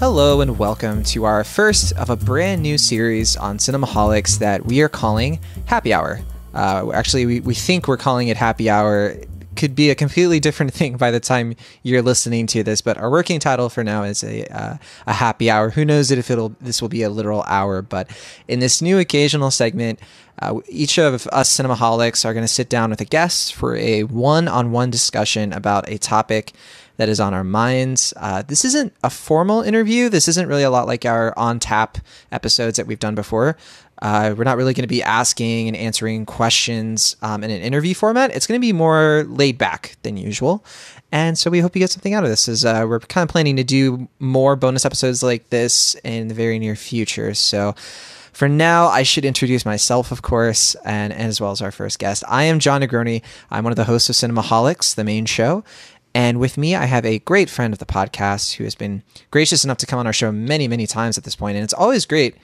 Hello and welcome to our first of a brand new series on Cinemaholics that we are calling Happy Hour. Uh, actually, we, we think we're calling it Happy Hour. Could be a completely different thing by the time you're listening to this, but our working title for now is a uh, a happy hour. Who knows if it'll this will be a literal hour? But in this new occasional segment, uh, each of us cinemaholics are going to sit down with a guest for a one-on-one discussion about a topic that is on our minds. Uh, this isn't a formal interview. This isn't really a lot like our on tap episodes that we've done before. Uh, we're not really going to be asking and answering questions um, in an interview format. It's going to be more laid back than usual. And so we hope you get something out of this. As uh, we're kind of planning to do more bonus episodes like this in the very near future. So for now, I should introduce myself, of course, and, and as well as our first guest. I am Jon Negroni. I'm one of the hosts of Cinemaholics, the main show. And with me, I have a great friend of the podcast who has been gracious enough to come on our show many, many times at this point. And it's always great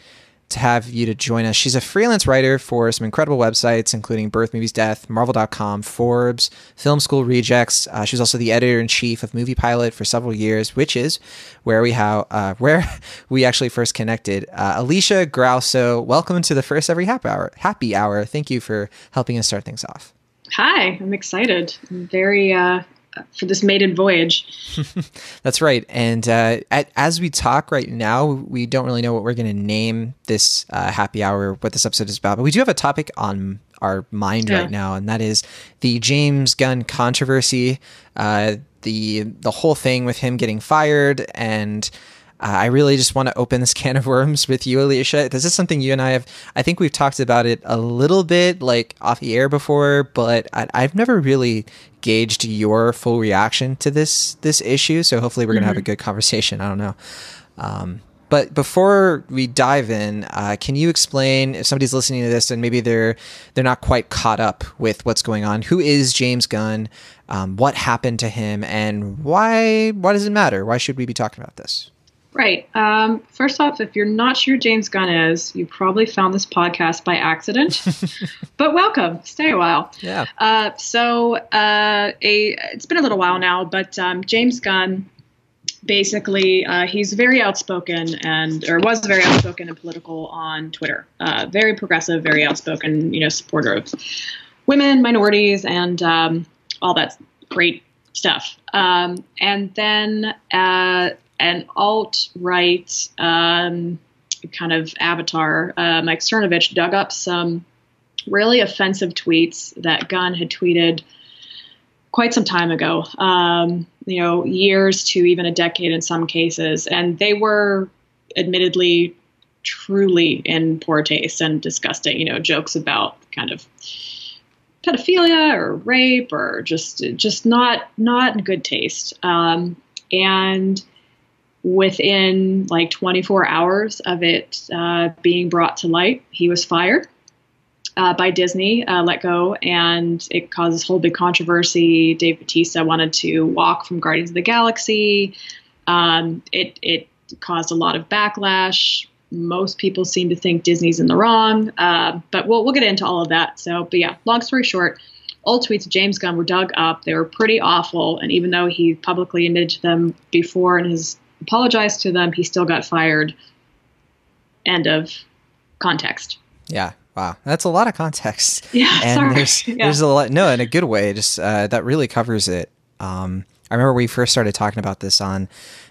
to have you to join us. She's a freelance writer for some incredible websites, including Birth Movies Death, Marvel.com, Forbes, Film School Rejects. Uh, she's also the editor in chief of Movie Pilot for several years, which is where we how uh, where we actually first connected. Uh, Alisha Grauso, welcome to the first every happy hour. Happy hour. Thank you for helping us start things off. Hi, I'm excited. I'm very uh, for this maiden voyage. That's right. And uh, at, as we talk right now, we don't really know what we're going to name this uh, happy hour, what this episode is about, but we do have a topic on our mind yeah. right now, and that is the James Gunn controversy. Uh, the the whole thing with him getting fired and uh, I really just want to open this can of worms with you, Alisha. This is something you and I have, I think we've talked about it a little bit like off the air before, but I, have never really gauged your full reaction to this, this issue. So hopefully we're going to have a mm-hmm. good conversation. I don't know. Um, but before we dive in, uh, can you explain if somebody's listening to this and maybe they're they're not quite caught up with what's going on? Who is James Gunn? Um, what happened to him, and why? Why does it matter? Why should we be talking about this? Right. Um, first off, if you're not sure James Gunn is, you probably found this podcast by accident. but welcome. Stay a while. Yeah. Uh, so uh, a it's been a little while now, but um, James Gunn basically uh, he's very outspoken and or was very outspoken and political on Twitter. Uh, very progressive, very outspoken. You know, supporter of women, minorities, and um, all that great stuff. Um, and then uh, an alt right um, kind of avatar, uh, Mike Cernovich, dug up some really offensive tweets that Gunn had tweeted quite some time ago, um, you know, years to even a decade in some cases. And they were admittedly truly in poor taste and disgusting, you know, jokes about kind of pedophilia or rape or just just not not in good taste. Um, and within like 24 hours of it uh, being brought to light, he was fired uh, by Disney, uh, let go, and it caused this whole big controversy. Dave Bautista wanted to walk from Guardians of the Galaxy. Um, it it caused a lot of backlash. Most people seem to think Disney's in the wrong, uh, but we'll we'll get into all of that. So, but yeah, long story short, old tweets of James Gunn were dug up. They were pretty awful, and even though he publicly admitted to them before in his apologized to them. He still got fired. End of context. Yeah. Wow, that's a lot of context. Yeah, and sorry. there's yeah. there's a lot. No, in a good way. Just uh, that really covers it. Um, I remember we first started talking about this on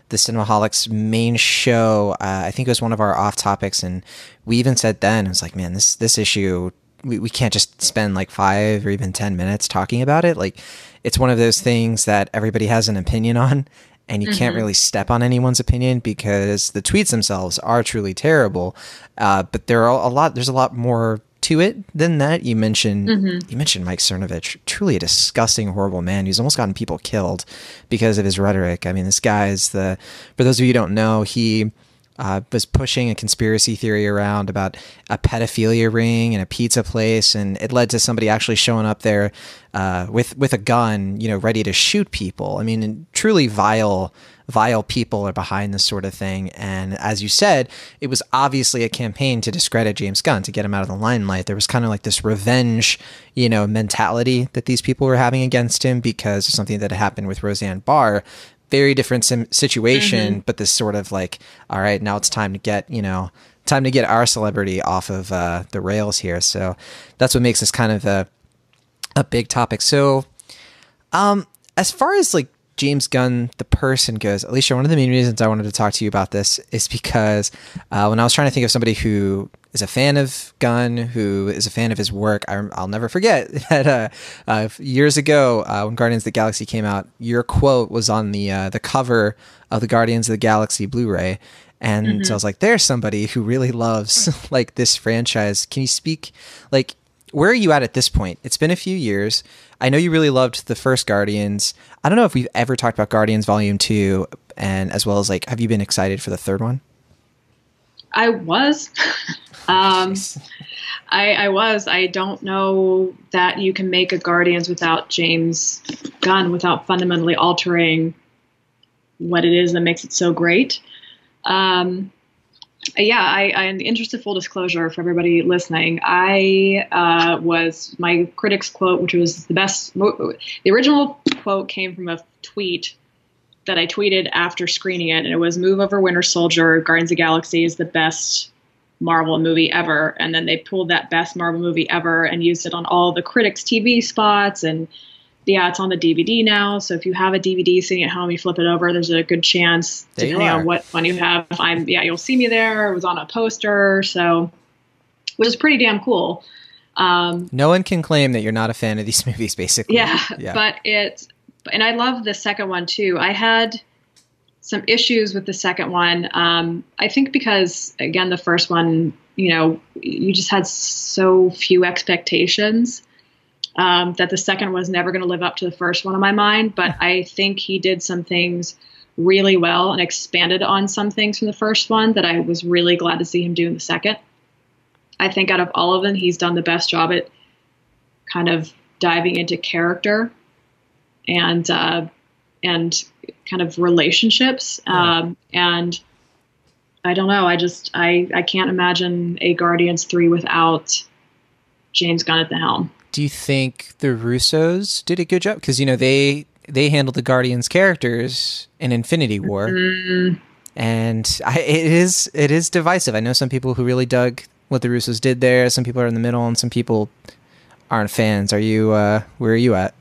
the Cinemaholics main show. Uh, I think it was one of our off topics, and we even said then it was like, man, this this issue we, we can't just spend like five or even ten minutes talking about it. Like it's one of those things that everybody has an opinion on, and you mm-hmm. can't really step on anyone's opinion because the tweets themselves are truly terrible. Uh, but there are a lot. There's a lot more to it than that. You mentioned mm-hmm. you mentioned Mike Cernovich, truly a disgusting, horrible man who's almost gotten people killed because of his rhetoric. I mean, this guy's the. For those of you who don't know, he uh, was pushing a conspiracy theory around about a pedophilia ring and a pizza place, and it led to somebody actually showing up there uh, with with a gun, you know, ready to shoot people. I mean, truly vile, vile people are behind this sort of thing. And as you said, it was obviously a campaign to discredit James Gunn to get him out of the limelight. There was kind of like this revenge, you know, mentality that these people were having against him because of something that had happened with Roseanne Barr very different sim- situation, mm-hmm. but this sort of like, all right, now it's time to get you know time to get our celebrity off of uh, the rails here. So that's what makes this kind of a a big topic. So, um, as far as like James Gunn, the person goes, Alisha, one of the main reasons I wanted to talk to you about this is because uh, when I was trying to think of somebody who is a fan of Gunn, who is a fan of his work, I, will never forget that uh, uh, years ago uh, when Guardians of the Galaxy came out, your quote was on the uh, the cover of the Guardians of the Galaxy Blu-ray. And mm-hmm. so I was like, there's somebody who really loves like this franchise. Can you speak like where are you at at this point? It's been a few years. I know you really loved the first Guardians. I don't know if we've ever talked about Guardians Volume 2 and as well as like have you been excited for the third one? I was. um, I, I was. I don't know that you can make a Guardians without James Gunn, without fundamentally altering what it is that makes it so great. Um, yeah, I, I, in the interest of full disclosure for everybody listening, I uh, was my critics quote, which was the best. The original quote came from a tweet that I tweeted after screening it, and it was "Move over Winter Soldier, Guardians of Galaxy is the best Marvel movie ever." And then they pulled that best Marvel movie ever and used it on all the critics' TV spots and yeah, it's on the DVD now. So if you have a DVD sitting at home, you flip it over. There's a good chance, there depending on what one you have, I'm yeah, you'll see me there. It was on a poster, so which is pretty damn cool. Um, no one can claim that you're not a fan of these movies, basically. Yeah, yeah. but it's and I love the second one too. I had some issues with the second one. Um, I think because again, the first one, you know, you just had so few expectations um, that the second was never going to live up to the first one in my mind, but I think he did some things really well and expanded on some things from the first one that I was really glad to see him do in the second. I think out of all of them, he's done the best job at kind of diving into character and uh, and kind of relationships. Um, and I don't know. I just I I can't imagine a Guardians three without James Gunn at the helm do you think the Russos did a good job? Because you know they they handled the Guardians characters in Infinity War, mm-hmm. and I, it is it is divisive. I know some people who really dug what the Russos did there. Some people are in the middle, and some people aren't fans. Are you? Uh, where are you at?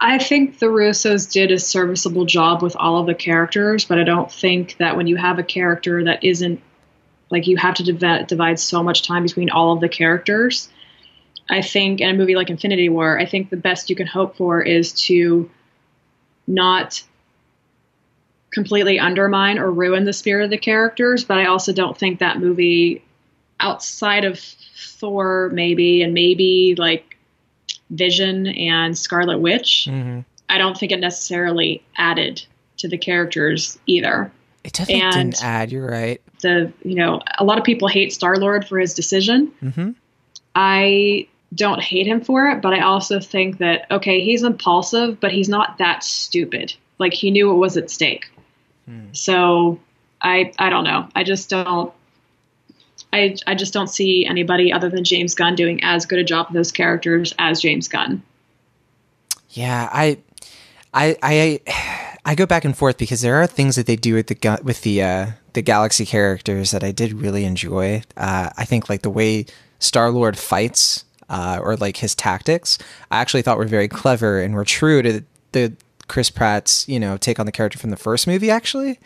I think the Russos did a serviceable job with all of the characters, but I don't think that when you have a character that isn't like you have to div- divide so much time between all of the characters I think in a movie like Infinity War, I think the best you can hope for is to not completely undermine or ruin the spirit of the characters. But I also don't think that movie, outside of Thor, maybe, and maybe like Vision and Scarlet Witch, mm-hmm. I don't think it necessarily added to the characters either. It definitely and didn't add. You're right. The you know a lot of people hate Star Lord for his decision. Mm-hmm. I don't hate him for it, but I also think that okay, he's impulsive, but he's not that stupid. Like he knew what was at stake. Hmm. So I I don't know. I just don't I I just don't see anybody other than James Gunn doing as good a job of those characters as James Gunn. Yeah, I I I I go back and forth because there are things that they do with the with the uh, the Galaxy characters that I did really enjoy. Uh, I think like the way Star Lord fights uh, or like his tactics, I actually thought were very clever and were true to the Chris Pratt's you know take on the character from the first movie actually.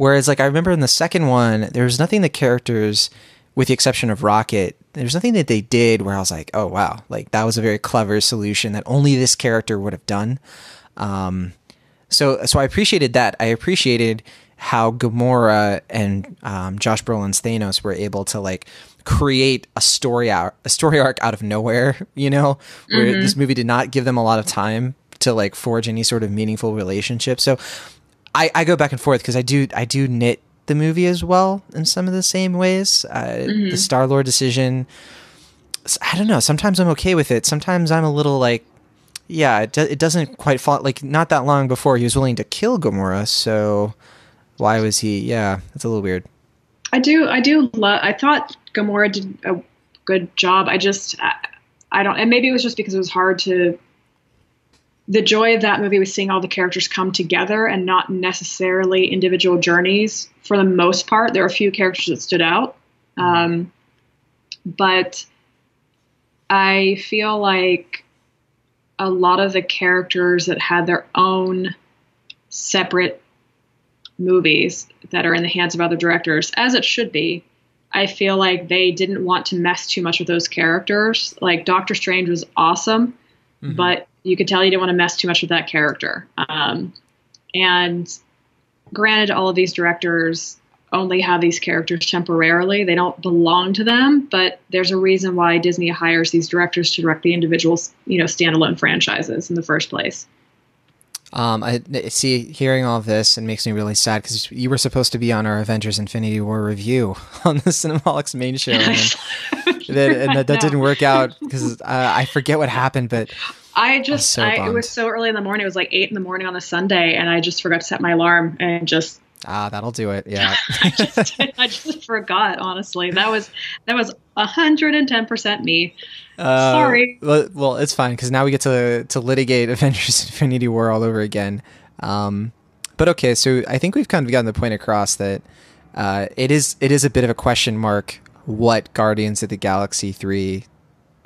Whereas like I remember in the second one, there was nothing the characters, with the exception of Rocket, there's nothing that they did where I was like, oh wow, like that was a very clever solution that only this character would have done. Um, so so I appreciated that. I appreciated how Gamora and um, Josh Brolin's Thanos were able to like create a story out a story arc out of nowhere you know where mm-hmm. this movie did not give them a lot of time to like forge any sort of meaningful relationship so i i go back and forth because i do i do knit the movie as well in some of the same ways uh, mm-hmm. the star lord decision i don't know sometimes i'm okay with it sometimes i'm a little like yeah it, do, it doesn't quite fall like not that long before he was willing to kill gamora so why was he yeah it's a little weird I do. I do love. I thought Gamora did a good job. I just, I, I, don't, and maybe it was just because it was hard to the joy of that movie was seeing all the characters come together and not necessarily individual journeys for the most part. There are a few characters that stood out. Um, but I feel like a lot of the characters that had their own separate movies that are in the hands of other directors, as it should be, I feel like they didn't want to mess too much with those characters. Like Doctor Strange was awesome, mm-hmm. but you could tell you didn't want to mess too much with that character. Um, and granted, all of these directors only have these characters temporarily. They don't belong to them, but there's a reason why Disney hires these directors to direct the individual, you know, standalone franchises in the first place. Um, I see hearing all of this and makes me really sad because you were supposed to be on our Avengers Infinity War review on the Cinemaholics main show, and, that, and that, that, didn't work out because uh, I forget what happened, but I just, so I, it was so early in the morning. It was like eight in the morning on a Sunday, and I just forgot to set my alarm and just Ah, that'll do it. Yeah. I, just, I just forgot, honestly. That was that was 110% me. Uh, Sorry. Well, it's fine because now we get to to litigate Avengers Infinity War all over again. Um, but okay, so I think we've kind of gotten the point across that uh, it is it is a bit of a question mark what Guardians of the Galaxy 3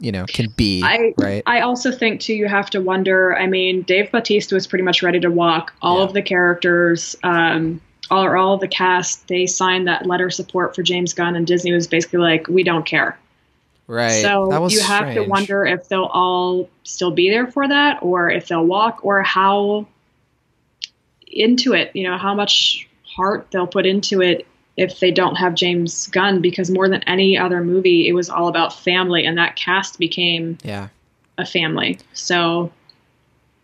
you know can be I, right i also think too you have to wonder i mean dave bautista was pretty much ready to walk all yeah. of the characters um, all, all of the cast they signed that letter support for James Gunn, and Disney was basically like, "We don't care." Right. So you have strange. to wonder if they'll all still be there for that, or if they'll walk, or how into it. You know, how much heart they'll put into it if they don't have James Gunn, because more than any other movie, it was all about family, and that cast became yeah a family. So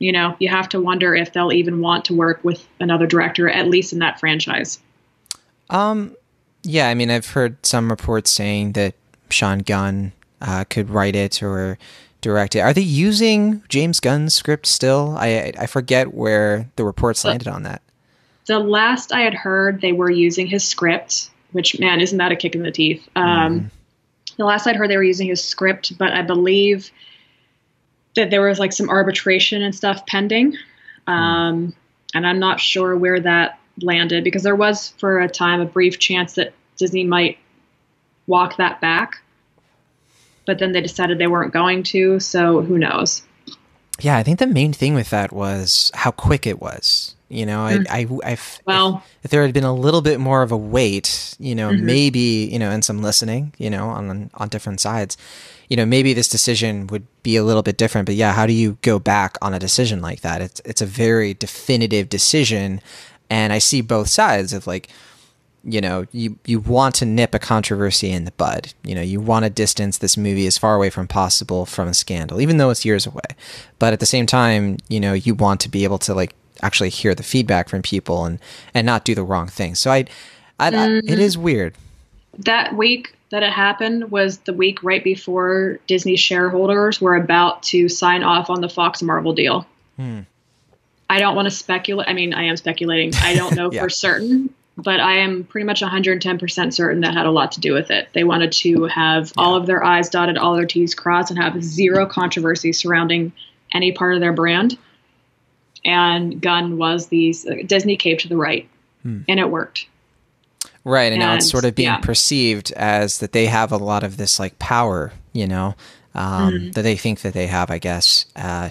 you know, you have to wonder if they'll even want to work with another director, at least in that franchise. Um, yeah, I mean, I've heard some reports saying that Sean Gunn uh, could write it or direct it. Are they using James Gunn's script still? I I forget where the reports landed on that. The last I had heard, they were using his script, which man, isn't that a kick in the teeth? Um, mm. The last I'd heard, they were using his script, but I believe that there was like some arbitration and stuff pending. Um, and I'm not sure where that landed because there was for a time a brief chance that Disney might walk that back. But then they decided they weren't going to, so who knows? Yeah, I think the main thing with that was how quick it was. You know, mm. I, I, I, well, if, if, there had been a little bit more of a wait, you know, mm-hmm. maybe, you know, and some listening, you know, on on different sides, you know, maybe this decision would be a little bit different. But yeah, how do you go back on a decision like that? It's it's a very definitive decision, and I see both sides of like, you know, you you want to nip a controversy in the bud. You know, you want to distance this movie as far away from possible from a scandal, even though it's years away. But at the same time, you know, you want to be able to like actually hear the feedback from people and and not do the wrong thing. So I, I, mm-hmm. I it is weird. That week that it happened was the week right before Disney shareholders were about to sign off on the Fox Marvel deal. Hmm. I don't want to speculate. I mean, I am speculating. I don't know yeah. for certain, but I am pretty much 110% certain that had a lot to do with it. They wanted to have yeah. all of their I's dotted, all their T's crossed, and have zero controversy surrounding any part of their brand. And Gunn was the Disney cave to the right, hmm. and it worked. Right, and, and, now it's sort of being yeah. perceived as that they have a lot of this like power, you know, um, mm-hmm. that they think that they have. I guess uh,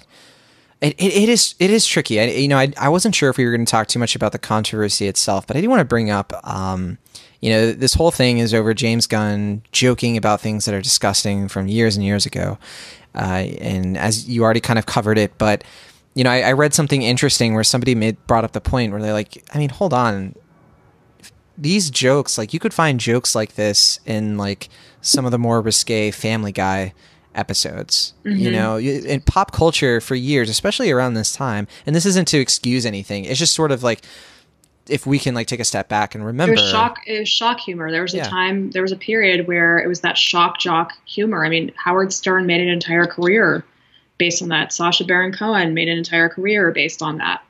it, it, it is it is tricky. I, you know, I, I wasn't sure if we were going to talk too much about the controversy itself, but I do want to bring up, um, you know, this whole thing is over James Gunn joking about things that are disgusting from years and years ago, uh, and as you already kind of covered it, but you know, I, I read something interesting where somebody made brought up the point where they're like, I mean, hold on these jokes, like you could find jokes like this in like some of the more risque Family Guy episodes. Mm-hmm. You know, in pop culture for years, especially around this time, and this isn't to excuse anything. It's just sort of like if we can like take a step back and remember There's shock is shock humor. There was a yeah. time there was a period where it was that shock jock humor. I mean, Howard Stern made an entire career based on that. Sacha Baron Cohen made an entire career based on that.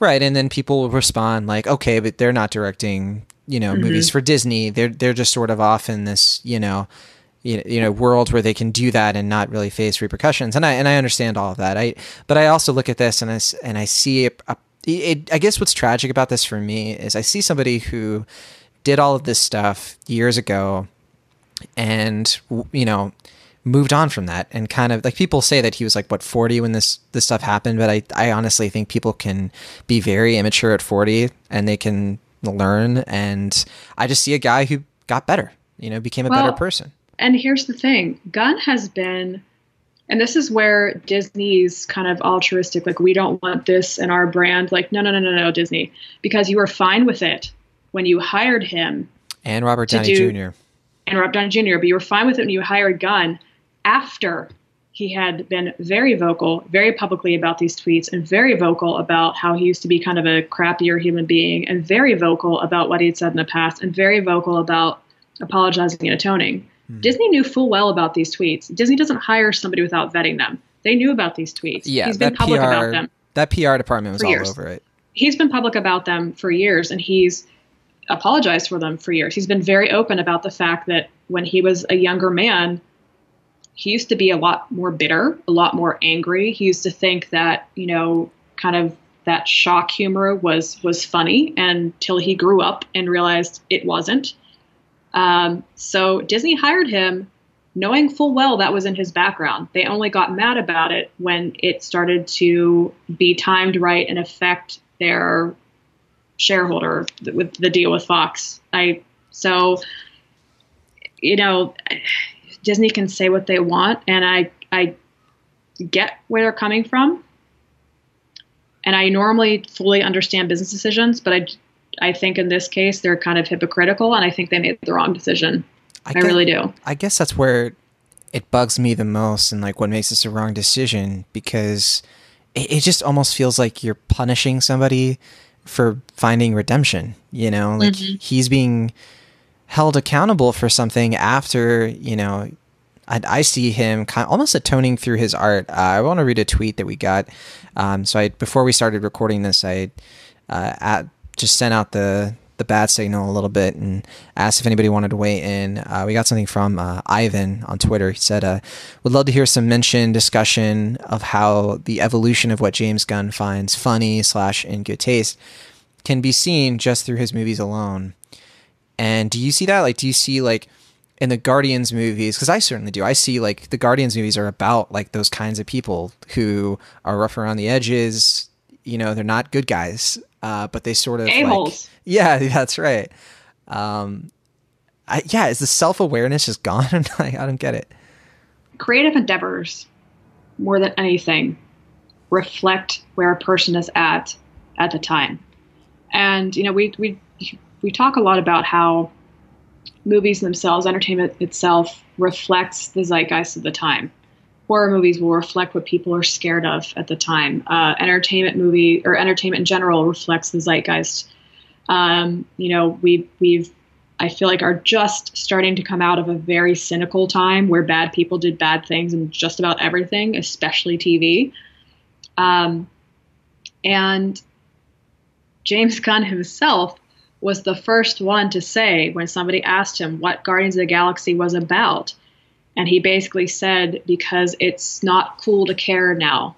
Right, and then people will respond like, "Okay, but they're not directing, you know, mm-hmm. movies for Disney. They're they're just sort of off in this, you know, you you know world where they can do that and not really face repercussions. And I and I understand all of that. I but I also look at this and I and I see a, a it, I guess what's tragic about this for me is I see somebody who did all of this stuff years ago and you know moved on from that and kind of like people say that he was like what 40 when this this stuff happened but I I honestly think people can be very immature at 40 and they can learn and I just see a guy who got better you know became a well, better person and here's the thing Gunn has been and this is where Disney's kind of altruistic like we don't want this in our brand like no no no no no Disney because you were fine with it when you hired him and Robert Downey do, Jr. and Robert Downey Jr. but you were fine with it when you hired Gunn after he had been very vocal, very publicly about these tweets, and very vocal about how he used to be kind of a crappier human being, and very vocal about what he had said in the past, and very vocal about apologizing and atoning. Hmm. Disney knew full well about these tweets. Disney doesn't hire somebody without vetting them. They knew about these tweets. Yeah, he's been public PR, about them. That PR department was all years. over it. He's been public about them for years, and he's apologized for them for years. He's been very open about the fact that when he was a younger man, he used to be a lot more bitter, a lot more angry. He used to think that, you know, kind of that shock humor was was funny until he grew up and realized it wasn't. Um, so Disney hired him knowing full well that was in his background. They only got mad about it when it started to be timed right and affect their shareholder with the deal with Fox. I so you know Disney can say what they want, and I I get where they're coming from, and I normally fully understand business decisions, but I I think in this case they're kind of hypocritical, and I think they made the wrong decision. I, I guess, really do. I guess that's where it bugs me the most, and like what makes this a wrong decision because it, it just almost feels like you're punishing somebody for finding redemption. You know, like mm-hmm. he's being held accountable for something after you know I, I see him kind of almost atoning through his art. Uh, I want to read a tweet that we got. Um, so I before we started recording this, I uh, at, just sent out the the bat signal a little bit and asked if anybody wanted to weigh in. Uh, we got something from uh, Ivan on Twitter. He said, uh, "Would love to hear some mention discussion of how the evolution of what James Gunn finds funny slash in good taste can be seen just through his movies alone." And do you see that? Like, do you see like in the Guardians movies? Because I certainly do. I see like the Guardians movies are about like those kinds of people who are rough around the edges. You know, they're not good guys, uh, but they sort of like, yeah, that's right. Um, I, yeah, is the self awareness just gone? I, I don't get it. Creative endeavors, more than anything, reflect where a person is at at the time. And you know, we we we talk a lot about how movies themselves, entertainment itself, reflects the zeitgeist of the time. Horror movies will reflect what people are scared of at the time. Uh, entertainment movie or entertainment in general reflects the zeitgeist. Um, you know, we we've I feel like are just starting to come out of a very cynical time where bad people did bad things in just about everything, especially TV. Um, and James Gunn himself was the first one to say when somebody asked him what Guardians of the Galaxy was about. And he basically said, because it's not cool to care now.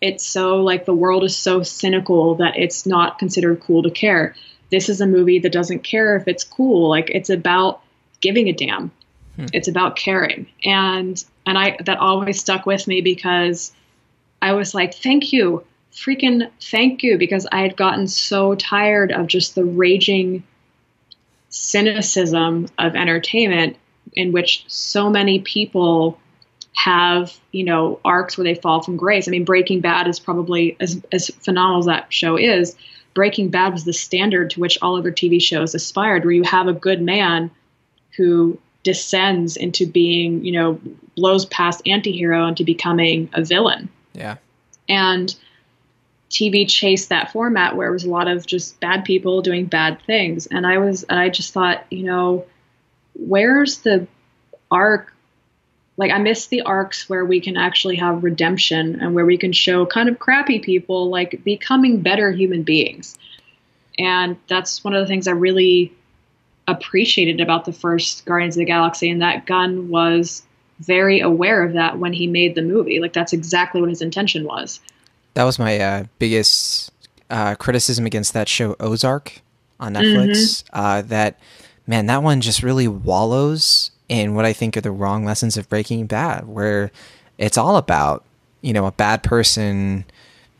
It's so like the world is so cynical that it's not considered cool to care. This is a movie that doesn't care if it's cool. Like it's about giving a damn. Hmm. It's about caring. And and I that always stuck with me because I was like, thank you freaking thank you because I had gotten so tired of just the raging cynicism of entertainment in which so many people have, you know, arcs where they fall from grace. I mean, Breaking Bad is probably as as phenomenal as that show is. Breaking Bad was the standard to which all other TV shows aspired, where you have a good man who descends into being, you know, blows past antihero into becoming a villain. Yeah. And TV chased that format where it was a lot of just bad people doing bad things. And I was, and I just thought, you know, where's the arc? Like, I miss the arcs where we can actually have redemption and where we can show kind of crappy people like becoming better human beings. And that's one of the things I really appreciated about the first Guardians of the Galaxy, and that Gunn was very aware of that when he made the movie. Like that's exactly what his intention was. That was my uh, biggest uh, criticism against that show Ozark on Netflix. Mm-hmm. Uh, that man, that one just really wallows in what I think are the wrong lessons of Breaking Bad, where it's all about you know a bad person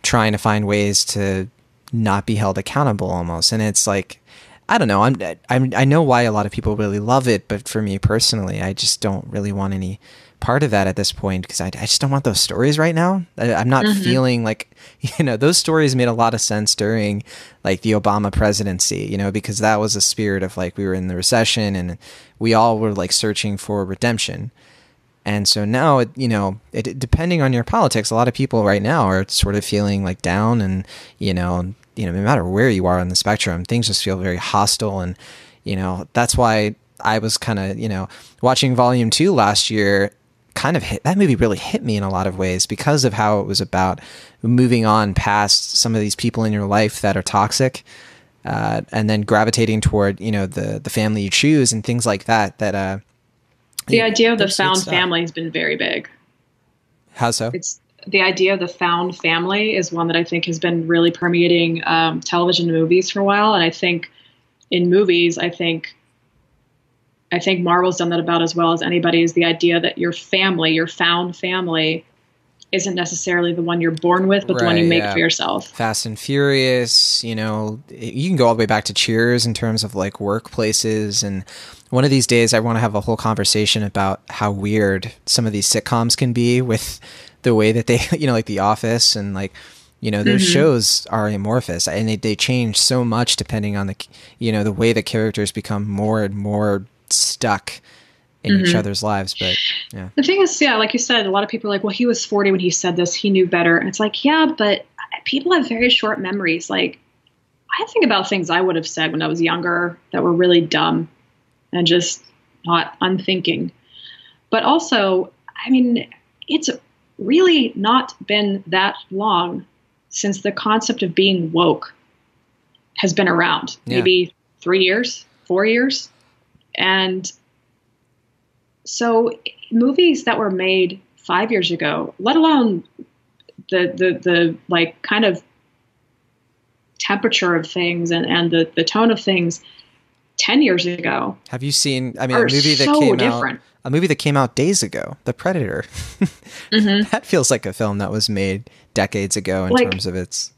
trying to find ways to not be held accountable almost, and it's like. I don't know. I'm, I'm I know why a lot of people really love it, but for me personally, I just don't really want any part of that at this point because I, I just don't want those stories right now. I, am not mm-hmm. feeling like, you know, those stories made a lot of sense during like the Obama presidency, you know, because that was a spirit of like we were in the recession and we all were like searching for redemption. And so now, it, you know, it, depending on your politics, a lot of people right now are sort of feeling like down and, you know, you know, no matter where you are on the spectrum, things just feel very hostile. And, you know, that's why I was kind of, you know, watching volume two last year kind of hit that movie really hit me in a lot of ways because of how it was about moving on past some of these people in your life that are toxic uh, and then gravitating toward you know the the family you choose and things like that that uh the idea of the found family has been very big. How so? It's the idea of the found family is one that i think has been really permeating um, television and movies for a while and i think in movies i think I think Marvel's done that about as well as anybody is the idea that your family, your found family, isn't necessarily the one you're born with, but right, the one you make yeah. for yourself. Fast and Furious, you know, you can go all the way back to Cheers in terms of like workplaces. And one of these days, I want to have a whole conversation about how weird some of these sitcoms can be with the way that they, you know, like The Office and like, you know, those mm-hmm. shows are amorphous and they, they change so much depending on the, you know, the way the characters become more and more stuck in mm-hmm. each other's lives. But yeah. The thing is, yeah, like you said, a lot of people are like, well, he was 40 when he said this. He knew better. And it's like, yeah, but people have very short memories. Like, I think about things I would have said when I was younger that were really dumb and just not unthinking. But also, I mean, it's really not been that long since the concept of being woke has been around. Yeah. Maybe three years, four years. And so movies that were made five years ago, let alone the the the like kind of temperature of things and, and the, the tone of things 10 years ago. Have you seen I mean a movie that so came different. out a movie that came out days ago, The Predator. mm-hmm. That feels like a film that was made decades ago in like, terms of its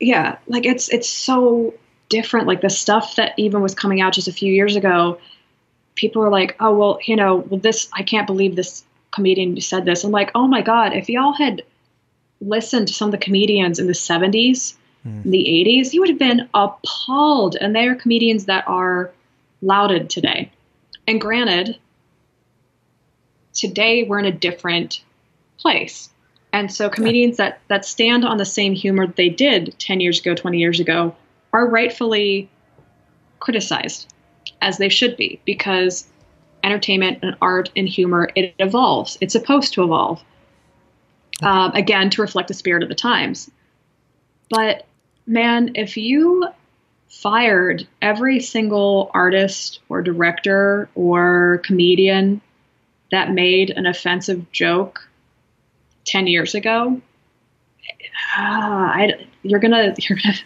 Yeah, like it's it's so different like the stuff that even was coming out just a few years ago people are like, oh, well, you know, well, this, I can't believe this comedian said this. I'm like, oh my God, if y'all had listened to some of the comedians in the 70s, mm. the 80s, you would have been appalled. And they are comedians that are lauded today. And granted, today we're in a different place. And so comedians that, that stand on the same humor they did 10 years ago, 20 years ago, are rightfully criticized as they should be because entertainment and art and humor it evolves. It's supposed to evolve. Um, again to reflect the spirit of the times. But man if you fired every single artist or director or comedian that made an offensive joke 10 years ago uh, I, you're gonna you're gonna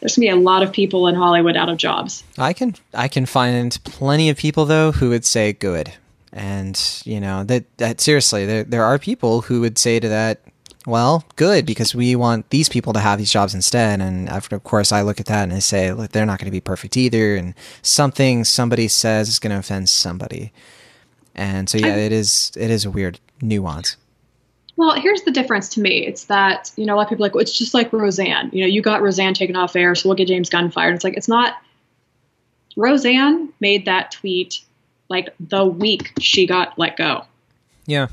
there's gonna be a lot of people in Hollywood out of jobs. I can I can find plenty of people though who would say good, and you know that that seriously there there are people who would say to that. Well, good because we want these people to have these jobs instead. And after, of course, I look at that and I say, look, they're not going to be perfect either. And something somebody says is going to offend somebody. And so, yeah, I, it is it is a weird nuance. Well, here's the difference to me. It's that, you know, a lot of people are like, well, it's just like Roseanne. You know, you got Roseanne taken off air, so we'll get James Gunn fired. It's like, it's not. Roseanne made that tweet like the week she got let go. Yeah.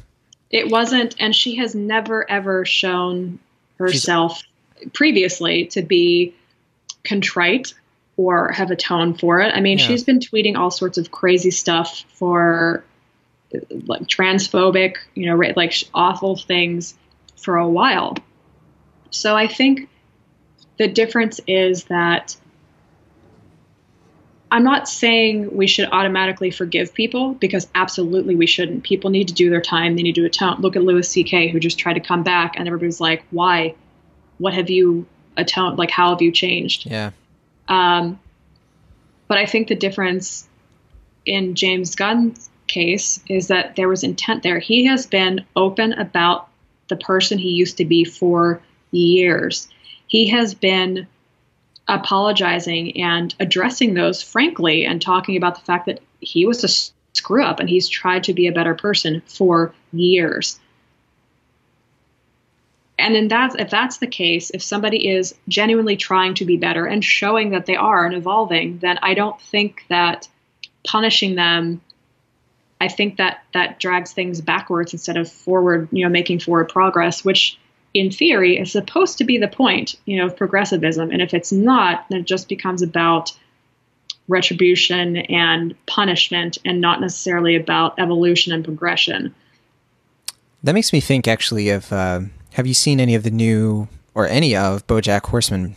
It wasn't, and she has never, ever shown herself she's, previously to be contrite or have a tone for it. I mean, yeah. she's been tweeting all sorts of crazy stuff for like transphobic, you know, like awful things for a while. So I think the difference is that I'm not saying we should automatically forgive people because absolutely we shouldn't. People need to do their time. They need to atone. Look at Louis C.K. who just tried to come back, and everybody's like, "Why? What have you atoned? Like, how have you changed?" Yeah. Um, but I think the difference in James Gunn's case is that there was intent there. He has been open about the person he used to be for years. He has been apologizing and addressing those frankly and talking about the fact that he was a screw up and he's tried to be a better person for years. And in that, if that's the case, if somebody is genuinely trying to be better and showing that they are and evolving, then I don't think that punishing them, I think that that drags things backwards instead of forward, you know, making forward progress, which in theory is supposed to be the point, you know, of progressivism. And if it's not, then it just becomes about retribution and punishment and not necessarily about evolution and progression. That makes me think actually of uh, have you seen any of the new or any of BoJack Horseman?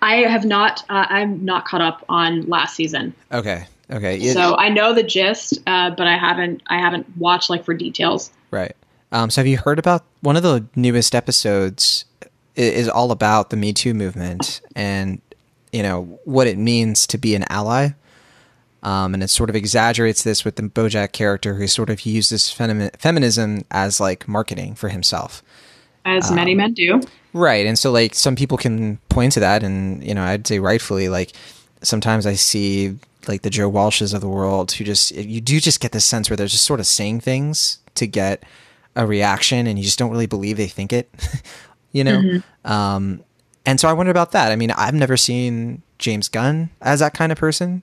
I have not. Uh, I'm not caught up on last season. Okay. Okay. so I know the gist, uh, but I haven't. I haven't watched like for details. Right. Um, so have you heard about one of the newest episodes? Is all about the Me Too movement and you know what it means to be an ally. Um, and it sort of exaggerates this with the BoJack character who sort of uses femi- feminism as like marketing for himself, as um, many men do. Right, and so like some people can point to that, and you know I'd say rightfully like sometimes I see like the Joe Walshes of the world who just you do just get this sense where they're just sort of saying things to get a reaction and you just don't really believe they think it, you know? Mm-hmm. Um, and so I wonder about that. I mean, I've never seen James Gunn as that kind of person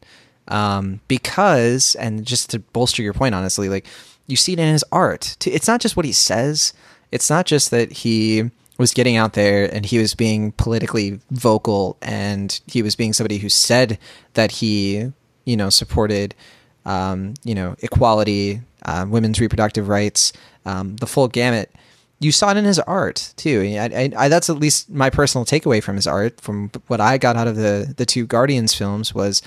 um, because, and just to bolster your point, honestly, like you see it in his art. It's not just what he says. It's not just that he was getting out there and he was being politically vocal and he was being somebody who said that he, you know, supported, um, you know, equality, uh, women's reproductive rights, um, the full gamut. You saw it in his art too. I, I, that's at least my personal takeaway from his art. From what I got out of the the two Guardians films was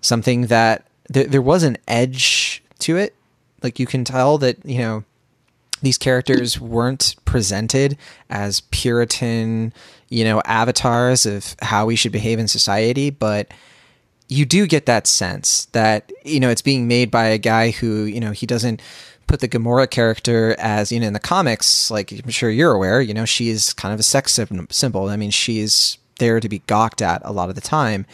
something that th- there was an edge to it. Like you can tell that you know these characters weren't presented as Puritan, you know, avatars of how we should behave in society, but you do get that sense that you know it's being made by a guy who you know he doesn't put the Gamora character as you know in the comics, like I'm sure you're aware, you know she's kind of a sex symbol. I mean, she's there to be gawked at a lot of the time.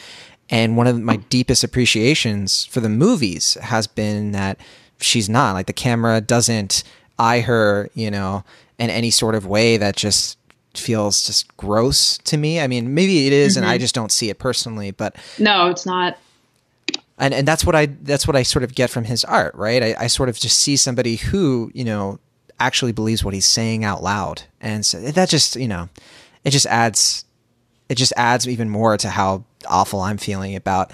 And one of my deepest appreciations for the movies has been that she's not like the camera doesn't eye her, you know, in any sort of way that just feels just gross to me. I mean, maybe it is, mm-hmm. and I mm-hmm. just don't see it personally. But no, it's not and and that's what I that's what I sort of get from his art, right? I, I sort of just see somebody who you know actually believes what he's saying out loud, and so that just you know it just adds it just adds even more to how awful I'm feeling about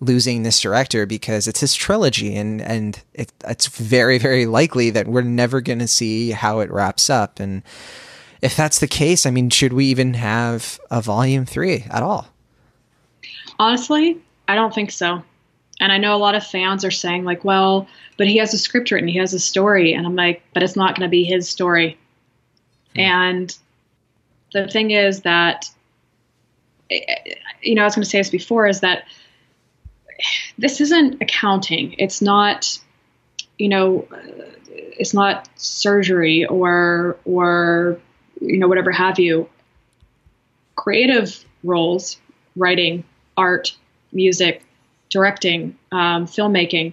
losing this director because it's his trilogy and and it, it's very very likely that we're never going to see how it wraps up and if that's the case i mean should we even have a volume 3 at all honestly i don't think so and I know a lot of fans are saying, like, well, but he has a script written, he has a story. And I'm like, but it's not going to be his story. Hmm. And the thing is that, you know, I was going to say this before is that this isn't accounting. It's not, you know, it's not surgery or, or, you know, whatever have you. Creative roles, writing, art, music, directing, um, filmmaking,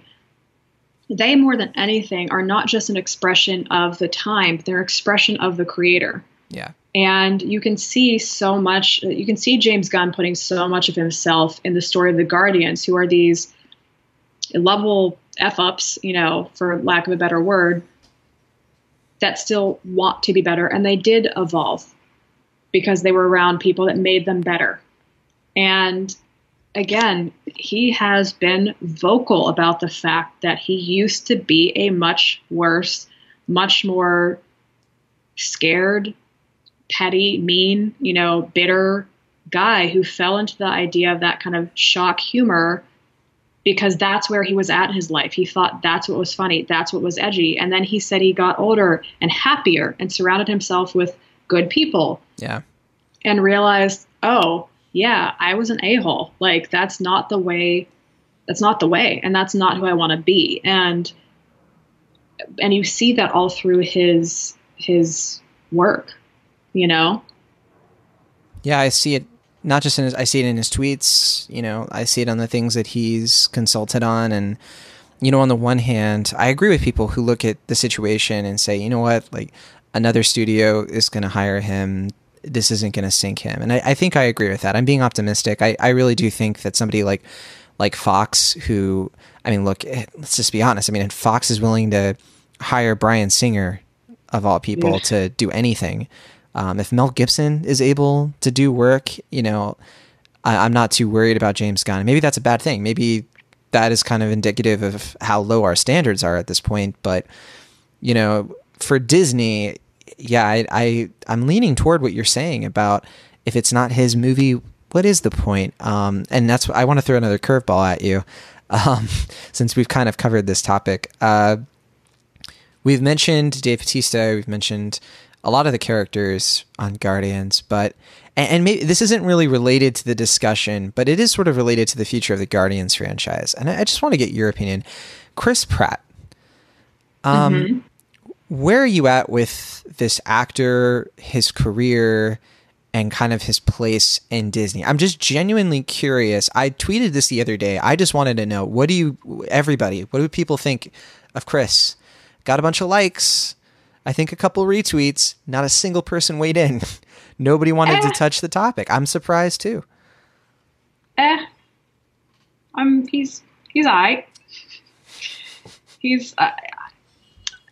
they more than anything are not just an expression of the time, they're expression of the creator. Yeah. And you can see so much, you can see James Gunn putting so much of himself in the story of the Guardians, who are these level F ups, you know, for lack of a better word, that still want to be better. And they did evolve because they were around people that made them better. And again, he has been vocal about the fact that he used to be a much worse, much more scared, petty, mean, you know, bitter guy who fell into the idea of that kind of shock humor because that's where he was at in his life. He thought that's what was funny, that's what was edgy. And then he said he got older and happier and surrounded himself with good people. Yeah. And realized, oh, yeah, I was an a hole. Like, that's not the way, that's not the way. And that's not who I want to be. And, and you see that all through his, his work, you know? Yeah, I see it not just in his, I see it in his tweets, you know, I see it on the things that he's consulted on. And, you know, on the one hand, I agree with people who look at the situation and say, you know what, like another studio is going to hire him. This isn't going to sink him. And I, I, think I agree with that. I'm being optimistic. I, I really do think that somebody like, like Fox, who, I mean, look, eh, let's just be honest. I mean, Fox is willing to hire Bryan Singer, of all people, yeah. to do anything. Um, if Mel Gibson is able to do work, you know, I, am not too worried about James Gunn. Maybe that's a bad thing. Maybe that is kind of indicative of how low our standards are at this point. But you know, for Disney, yeah, I, I I'm leaning toward what you're saying about if it's not his movie, what is the point? Um, and that's I want to throw another curveball at you, um, since we've kind of covered this topic. Uh, we've mentioned Dave Bautista. We've mentioned a lot of the characters on Guardians, but and, and maybe this isn't really related to the discussion, but it is sort of related to the future of the Guardians franchise. And I, I just want to get your opinion, Chris Pratt. Um, mm-hmm. where are you at with this actor, his career? and kind of his place in Disney. I'm just genuinely curious. I tweeted this the other day. I just wanted to know what do you, everybody, what do people think of Chris? Got a bunch of likes. I think a couple retweets, not a single person weighed in. Nobody wanted eh. to touch the topic. I'm surprised too. Eh. I'm he's he's alright. He's uh,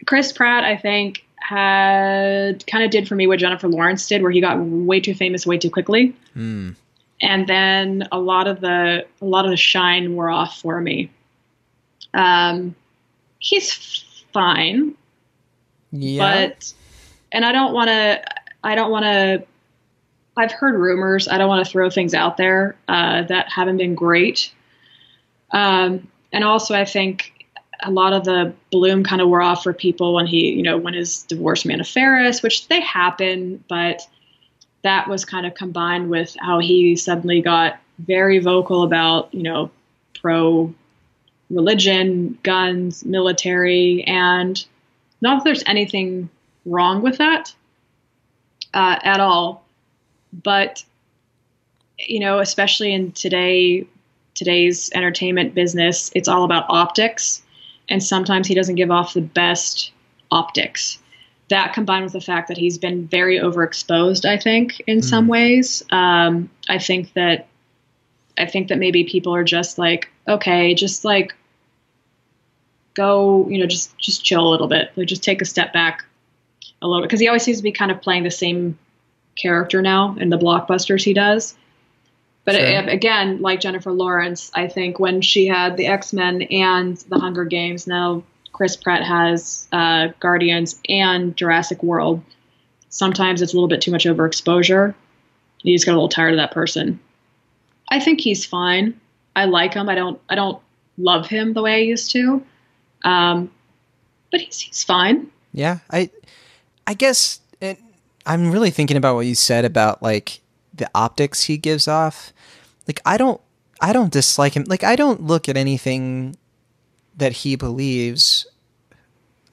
Chris Pratt, I think, had kind of did for me what Jennifer Lawrence did, where he got way too famous way too quickly, mm. and then a lot of the a lot of the shine wore off for me. Um, he's fine. Yeah. But and I don't want to. I don't want to. I've heard rumors. I don't want to throw things out there uh, that haven't been great. Um, and also, I think a lot of the bloom kind of wore off for people when he, you know, when his divorce Anna Faris, which they happen, but that was kind of combined with how he suddenly got very vocal about, you know, pro religion, guns, military, and not that there's anything wrong with that uh, at all, but you know, especially in today today's entertainment business, it's all about optics, and sometimes he doesn't give off the best optics. That combined with the fact that he's been very overexposed, I think, in mm. some ways, um, I think that I think that maybe people are just like, okay, just like go, you know, just just chill a little bit. Like just take a step back a little bit because he always seems to be kind of playing the same character now in the blockbusters he does. But sure. it, again, like Jennifer Lawrence, I think when she had the X Men and the Hunger Games, now Chris Pratt has uh, Guardians and Jurassic World. Sometimes it's a little bit too much overexposure. You just get a little tired of that person. I think he's fine. I like him. I don't. I don't love him the way I used to. Um, but he's he's fine. Yeah, I I guess it, I'm really thinking about what you said about like the optics he gives off. Like I don't I don't dislike him. Like I don't look at anything that he believes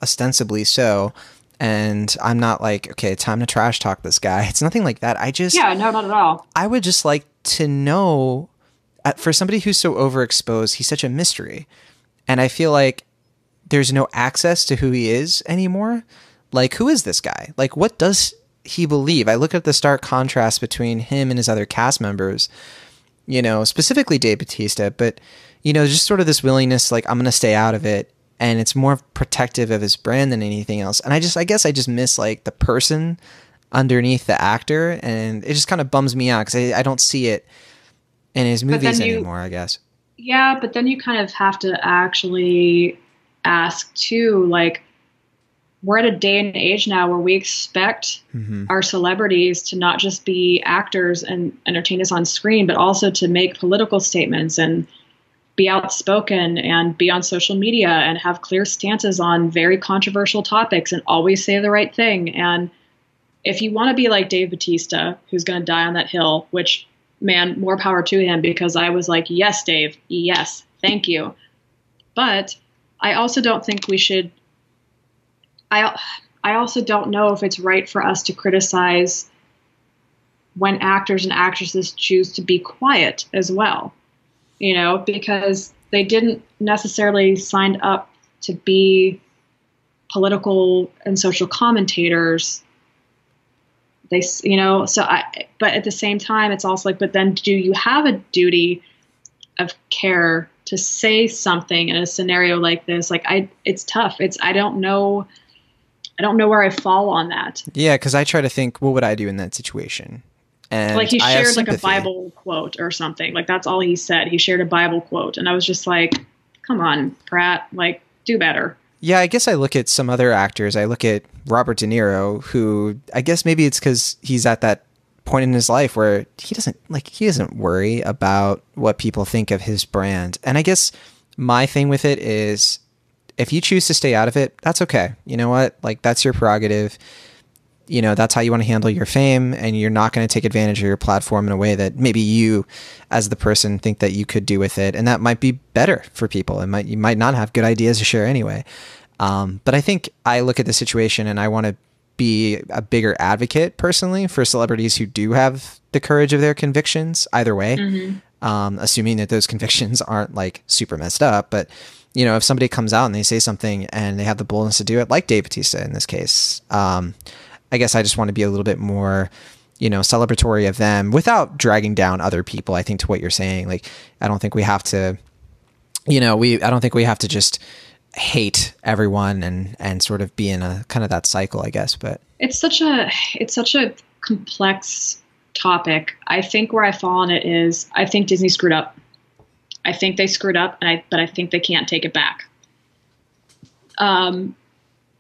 ostensibly so and I'm not like, okay, time to trash talk this guy. It's nothing like that. I just Yeah, no, not at all. I would just like to know for somebody who's so overexposed, he's such a mystery. And I feel like there's no access to who he is anymore. Like, who is this guy? Like, what does he believe? I look at the stark contrast between him and his other cast members, you know, specifically Dave Bautista, but, you know, just sort of this willingness, like, I'm going to stay out of it. And it's more protective of his brand than anything else. And I just, I guess I just miss, like, the person underneath the actor. And it just kind of bums me out because I, I don't see it in his movies you, anymore, I guess. Yeah, but then you kind of have to actually ask too like we're at a day and age now where we expect mm-hmm. our celebrities to not just be actors and entertain us on screen, but also to make political statements and be outspoken and be on social media and have clear stances on very controversial topics and always say the right thing. And if you want to be like Dave Bautista, who's going to die on that hill, which, man, more power to him because I was like, yes, Dave, yes, thank you. But I also don't think we should I I also don't know if it's right for us to criticize when actors and actresses choose to be quiet as well. You know, because they didn't necessarily sign up to be political and social commentators they you know so i but at the same time it's also like but then do you have a duty of care to say something in a scenario like this like i it's tough it's i don't know I don't know where I fall on that. Yeah, because I try to think, what would I do in that situation? And like he shared like a Bible quote or something. Like that's all he said. He shared a Bible quote, and I was just like, "Come on, Pratt! Like, do better." Yeah, I guess I look at some other actors. I look at Robert De Niro, who I guess maybe it's because he's at that point in his life where he doesn't like he doesn't worry about what people think of his brand. And I guess my thing with it is if you choose to stay out of it, that's okay. You know what? Like that's your prerogative. You know, that's how you want to handle your fame and you're not going to take advantage of your platform in a way that maybe you as the person think that you could do with it and that might be better for people. It might you might not have good ideas to share anyway. Um, but I think I look at the situation and I want to be a bigger advocate personally for celebrities who do have the courage of their convictions either way. Mm-hmm. Um, assuming that those convictions aren't like super messed up, but you know, if somebody comes out and they say something and they have the boldness to do it, like Dave Bautista in this case, um, I guess I just want to be a little bit more, you know, celebratory of them without dragging down other people. I think to what you're saying, like, I don't think we have to, you know, we, I don't think we have to just hate everyone and, and sort of be in a kind of that cycle, I guess. But it's such a, it's such a complex topic. I think where I fall on it is I think Disney screwed up. I think they screwed up, and I, but I think they can't take it back. Um,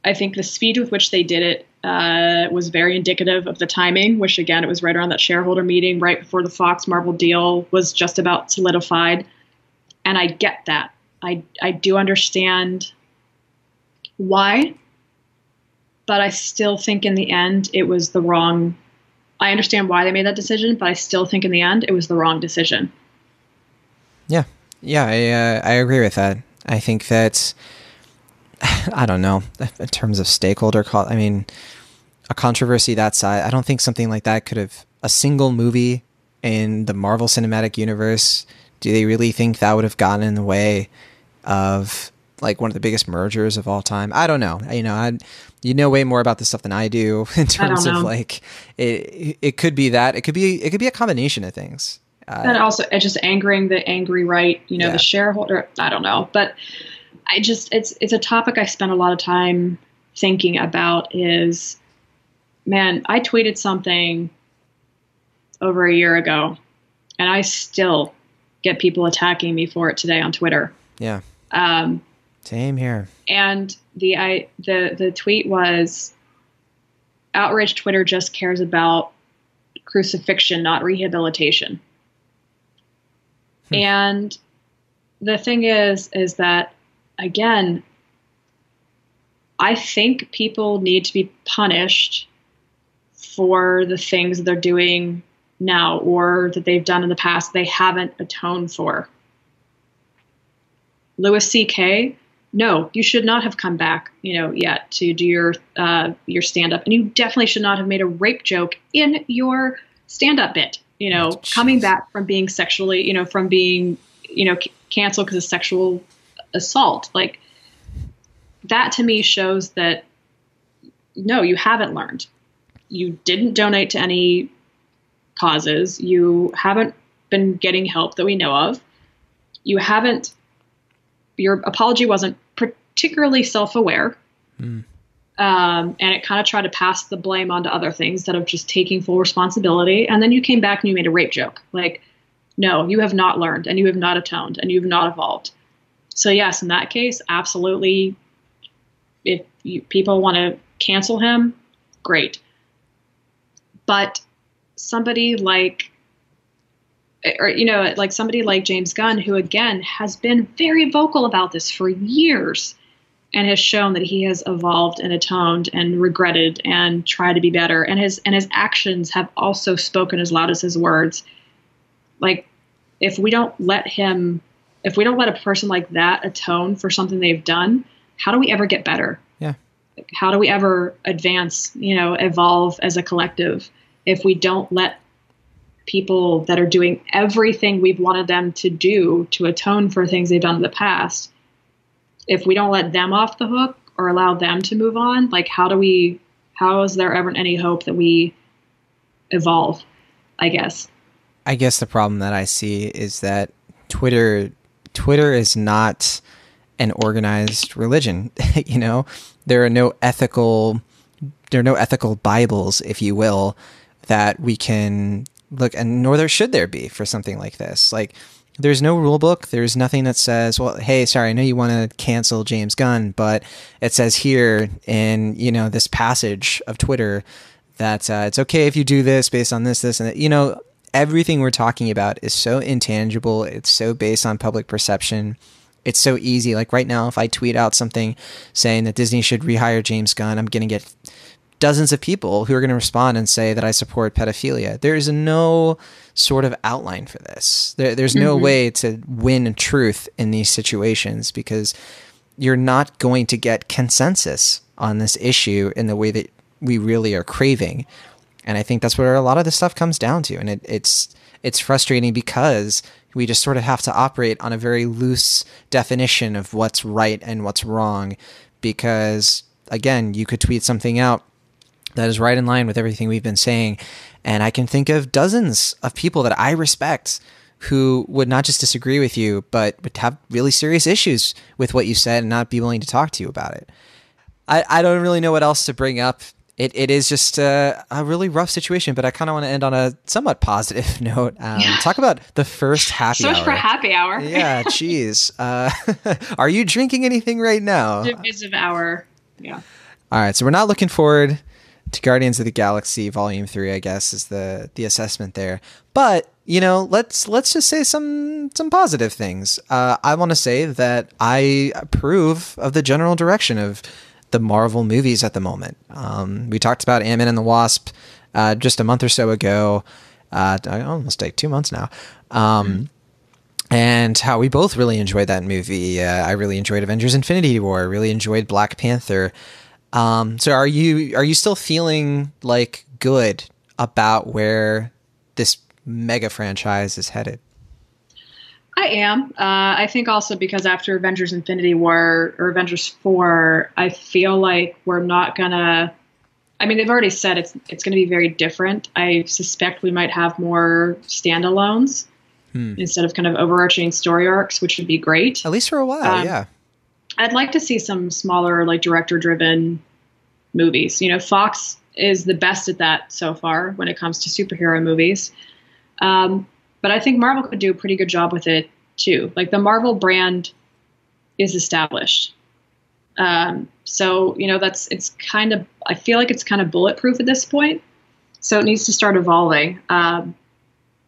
I think the speed with which they did it uh, was very indicative of the timing, which again, it was right around that shareholder meeting right before the Fox Marvel deal was just about solidified. And I get that. I, I do understand why, but I still think in the end it was the wrong. I understand why they made that decision, but I still think in the end it was the wrong decision. Yeah, yeah, I uh, I agree with that. I think that I don't know in terms of stakeholder call. I mean, a controversy that size. I don't think something like that could have a single movie in the Marvel Cinematic Universe. Do they really think that would have gotten in the way of like one of the biggest mergers of all time? I don't know. You know, I you know way more about this stuff than I do in terms of like it. It could be that. It could be. It could be a combination of things. Uh, and also just angering the angry right, you know, yeah. the shareholder. I don't know, but I just it's it's a topic I spend a lot of time thinking about. Is man, I tweeted something over a year ago, and I still get people attacking me for it today on Twitter. Yeah. Um, Same here. And the I the the tweet was outrage Twitter just cares about crucifixion, not rehabilitation. Hmm. And the thing is, is that again, I think people need to be punished for the things that they're doing now or that they've done in the past they haven't atoned for. Louis C.K. No, you should not have come back, you know, yet to do your uh, your stand up, and you definitely should not have made a rape joke in your stand up bit you know, Jeez. coming back from being sexually, you know, from being, you know, c- canceled because of sexual assault. Like that to me shows that no, you haven't learned. You didn't donate to any causes. You haven't been getting help that we know of. You haven't, your apology wasn't particularly self aware. Mm. Um, and it kind of tried to pass the blame onto other things instead of just taking full responsibility. And then you came back and you made a rape joke. Like, no, you have not learned and you have not atoned and you have not evolved. So, yes, in that case, absolutely if you, people want to cancel him, great. But somebody like or you know like somebody like James Gunn who again has been very vocal about this for years and has shown that he has evolved and atoned and regretted and tried to be better. And his and his actions have also spoken as loud as his words. Like if we don't let him if we don't let a person like that atone for something they've done how do we ever get better? Yeah. How do we ever advance you know evolve as a collective if we don't let people that are doing everything we've wanted them to do to atone for things they've done in the past if we don't let them off the hook or allow them to move on like how do we how is there ever any hope that we evolve i guess? I guess the problem that i see is that twitter twitter is not an organized religion you know? There are no ethical there are no ethical bibles if you will that we can look and nor there should there be for something like this. Like there's no rule book. There's nothing that says well hey sorry i know you want to cancel james gunn but it says here in you know this passage of twitter that uh, it's okay if you do this based on this this and that. you know everything we're talking about is so intangible. It's so based on public perception. It's so easy. Like right now if i tweet out something saying that disney should rehire james gunn i'm to get dozens of people who are going to respond and say that I support pedophilia. There is no sort of outline for this. There, there's no mm-hmm. way to win truth in these situations because you're not going to get consensus on this issue in the way that we really are craving. And I think that's where a lot of this stuff comes down to. And it, it's it's frustrating because we just sort of have to operate on a very loose definition of what's right and what's wrong because again, you could tweet something out that is right in line with everything we've been saying. And I can think of dozens of people that I respect who would not just disagree with you, but would have really serious issues with what you said and not be willing to talk to you about it. I, I don't really know what else to bring up. It, it is just a, a really rough situation, but I kind of want to end on a somewhat positive note. Um, yeah. Talk about the first happy so hour. So for happy hour. yeah, geez. Uh, are you drinking anything right now? Divisive hour. Yeah. All right, so we're not looking forward to Guardians of the Galaxy Volume Three, I guess is the the assessment there. But you know, let's let's just say some some positive things. Uh, I want to say that I approve of the general direction of the Marvel movies at the moment. Um, we talked about Ant Man and the Wasp uh, just a month or so ago, uh, I almost like two months now. Um, mm-hmm and how we both really enjoyed that movie. Uh, I really enjoyed Avengers: Infinity War. I really enjoyed Black Panther. Um, so are you are you still feeling like good about where this mega franchise is headed? I am. Uh, I think also because after Avengers Infinity War or Avengers 4, I feel like we're not going to. I mean, they've already said it's it's going to be very different. I suspect we might have more standalones hmm. instead of kind of overarching story arcs, which would be great. At least for a while, um, yeah. I'd like to see some smaller, like director driven movies. You know, Fox is the best at that so far when it comes to superhero movies. Um, but I think Marvel could do a pretty good job with it too. Like the Marvel brand is established. Um, so, you know, that's, it's kind of, I feel like it's kind of bulletproof at this point. So it needs to start evolving. Um,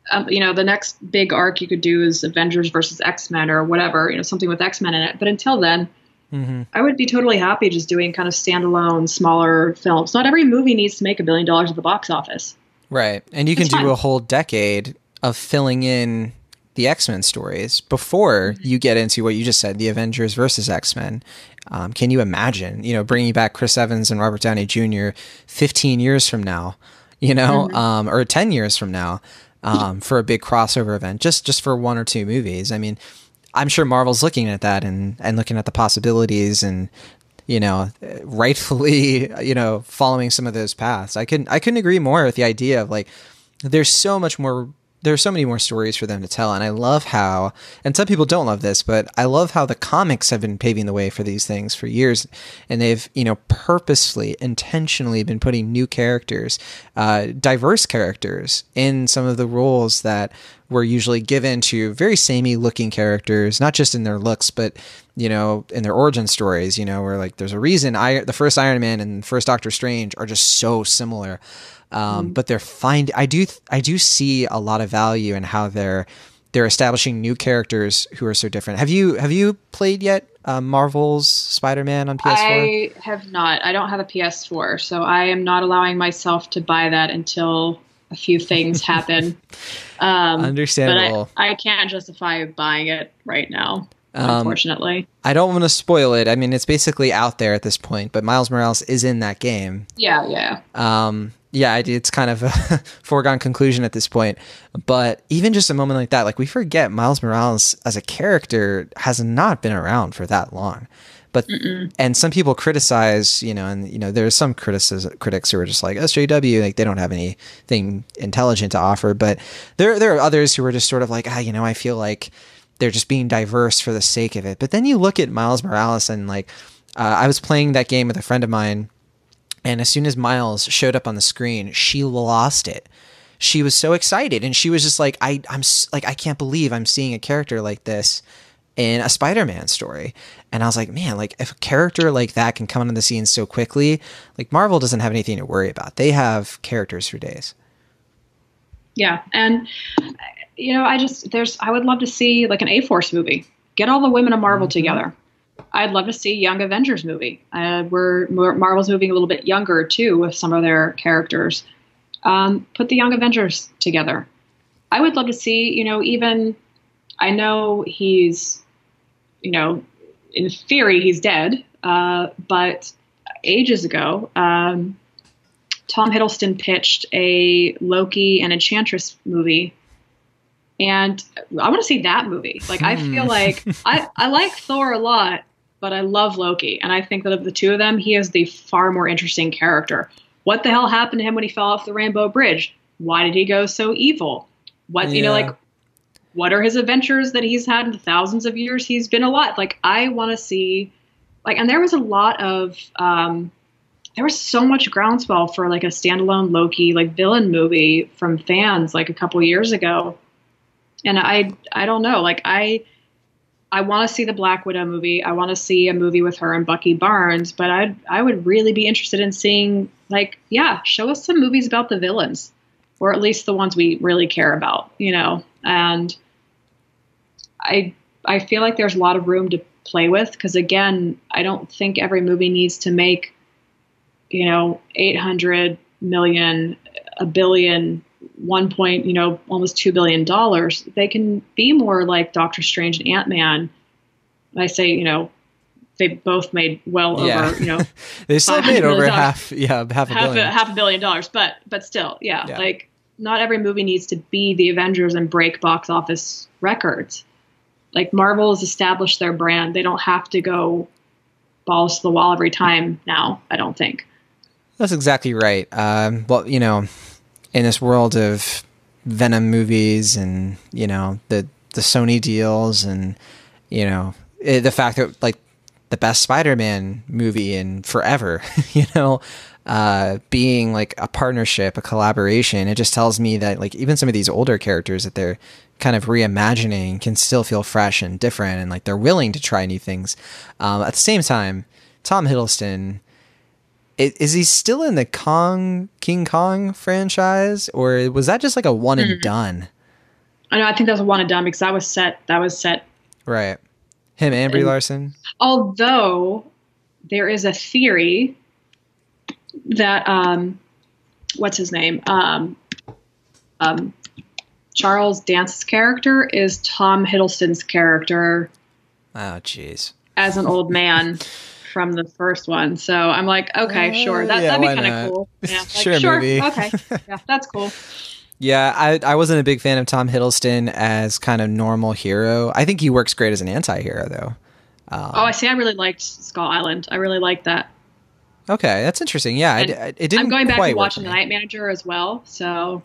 um, you know, the next big arc you could do is Avengers versus X Men or whatever, you know, something with X Men in it. But until then, mm-hmm. I would be totally happy just doing kind of standalone, smaller films. Not every movie needs to make a billion dollars at the box office. Right. And you can do a whole decade of filling in the X Men stories before mm-hmm. you get into what you just said, the Avengers versus X Men. Um, can you imagine, you know, bringing back Chris Evans and Robert Downey Jr. 15 years from now, you know, mm-hmm. um, or 10 years from now? Um, for a big crossover event, just just for one or two movies. I mean, I'm sure Marvel's looking at that and and looking at the possibilities and you know rightfully you know following some of those paths. I couldn't I couldn't agree more with the idea of like there's so much more there are so many more stories for them to tell and i love how and some people don't love this but i love how the comics have been paving the way for these things for years and they've you know purposely, intentionally been putting new characters uh, diverse characters in some of the roles that were usually given to very samey looking characters, not just in their looks, but you know, in their origin stories. You know, where like there's a reason I the first Iron Man and first Doctor Strange are just so similar. Um, mm. But they're find I do I do see a lot of value in how they're they're establishing new characters who are so different. Have you have you played yet uh, Marvel's Spider-Man on PS4? I have not. I don't have a PS4, so I am not allowing myself to buy that until a few things happen. Um, Understandable. But I, I, can't justify buying it right now. Um, unfortunately, I don't want to spoil it. I mean, it's basically out there at this point, but Miles Morales is in that game. Yeah, yeah. Um, yeah, it's kind of a foregone conclusion at this point. But even just a moment like that, like we forget Miles Morales as a character has not been around for that long. But Mm-mm. and some people criticize, you know, and you know, there's some criticism critics who are just like SJW, like they don't have anything intelligent to offer. But there there are others who are just sort of like, ah, you know, I feel like they're just being diverse for the sake of it. But then you look at Miles Morales and like, uh, I was playing that game with a friend of mine, and as soon as Miles showed up on the screen, she lost it she was so excited and she was just like I I'm like I can't believe I'm seeing a character like this in a Spider-Man story. And I was like, man, like if a character like that can come onto the scene so quickly, like Marvel doesn't have anything to worry about. They have characters for days. Yeah, and you know, I just there's I would love to see like an A Force movie. Get all the women of Marvel mm-hmm. together. I'd love to see Young Avengers movie. Uh, we're Marvel's moving a little bit younger too with some of their characters. Um, put the Young Avengers together. I would love to see, you know, even I know he's, you know, in theory he's dead, uh, but ages ago, um, Tom Hiddleston pitched a Loki and Enchantress movie. And I want to see that movie. Like, I feel hmm. like I, I like Thor a lot, but I love Loki. And I think that of the two of them, he is the far more interesting character. What the hell happened to him when he fell off the Rainbow Bridge? Why did he go so evil? What, yeah. you know, like, what are his adventures that he's had in the thousands of years he's been alive? Like I want to see, like, and there was a lot of, um, there was so much groundswell for like a standalone Loki like villain movie from fans like a couple years ago, and I I don't know like I I want to see the Black Widow movie. I want to see a movie with her and Bucky Barnes, but I I would really be interested in seeing like yeah, show us some movies about the villains, or at least the ones we really care about, you know and I I feel like there's a lot of room to play with because again, I don't think every movie needs to make you know 800 million, a billion, one point, you know, almost two billion dollars. They can be more like Doctor Strange and Ant Man. I say, you know, they both made well yeah. over, you know, they still made over half, yeah, half a half billion. a, half a billion dollars, but but still, yeah, yeah, like not every movie needs to be the Avengers and break box office records. Like Marvel has established their brand. They don't have to go balls to the wall every time now, I don't think. That's exactly right. Um, well, you know, in this world of Venom movies and, you know, the, the Sony deals and, you know, it, eh, the fact that like the best Spider-Man movie in forever, you know, uh, being like a partnership, a collaboration, it just tells me that like even some of these older characters that they're kind of reimagining can still feel fresh and different, and like they're willing to try new things. Um, at the same time, Tom Hiddleston. Is he still in the Kong King Kong franchise, or was that just like a one and mm-hmm. done? I know. I think that was a one and done because that was set. That was set. Right. Him and Brie Larson. Although there is a theory that um, what's his name? Um, um, Charles Dance's character is Tom Hiddleston's character. Oh, jeez. As an old man from the first one, so I'm like, okay, uh, sure, that, yeah, that'd be kind of cool. Yeah, like, sure, sure, movie. okay, yeah, that's cool. Yeah, I I wasn't a big fan of Tom Hiddleston as kind of normal hero. I think he works great as an anti-hero, though. Um, oh, I see. I really liked Skull Island. I really liked that. Okay, that's interesting. Yeah, it, it, didn't. I'm going back and watching The Night Manager as well. So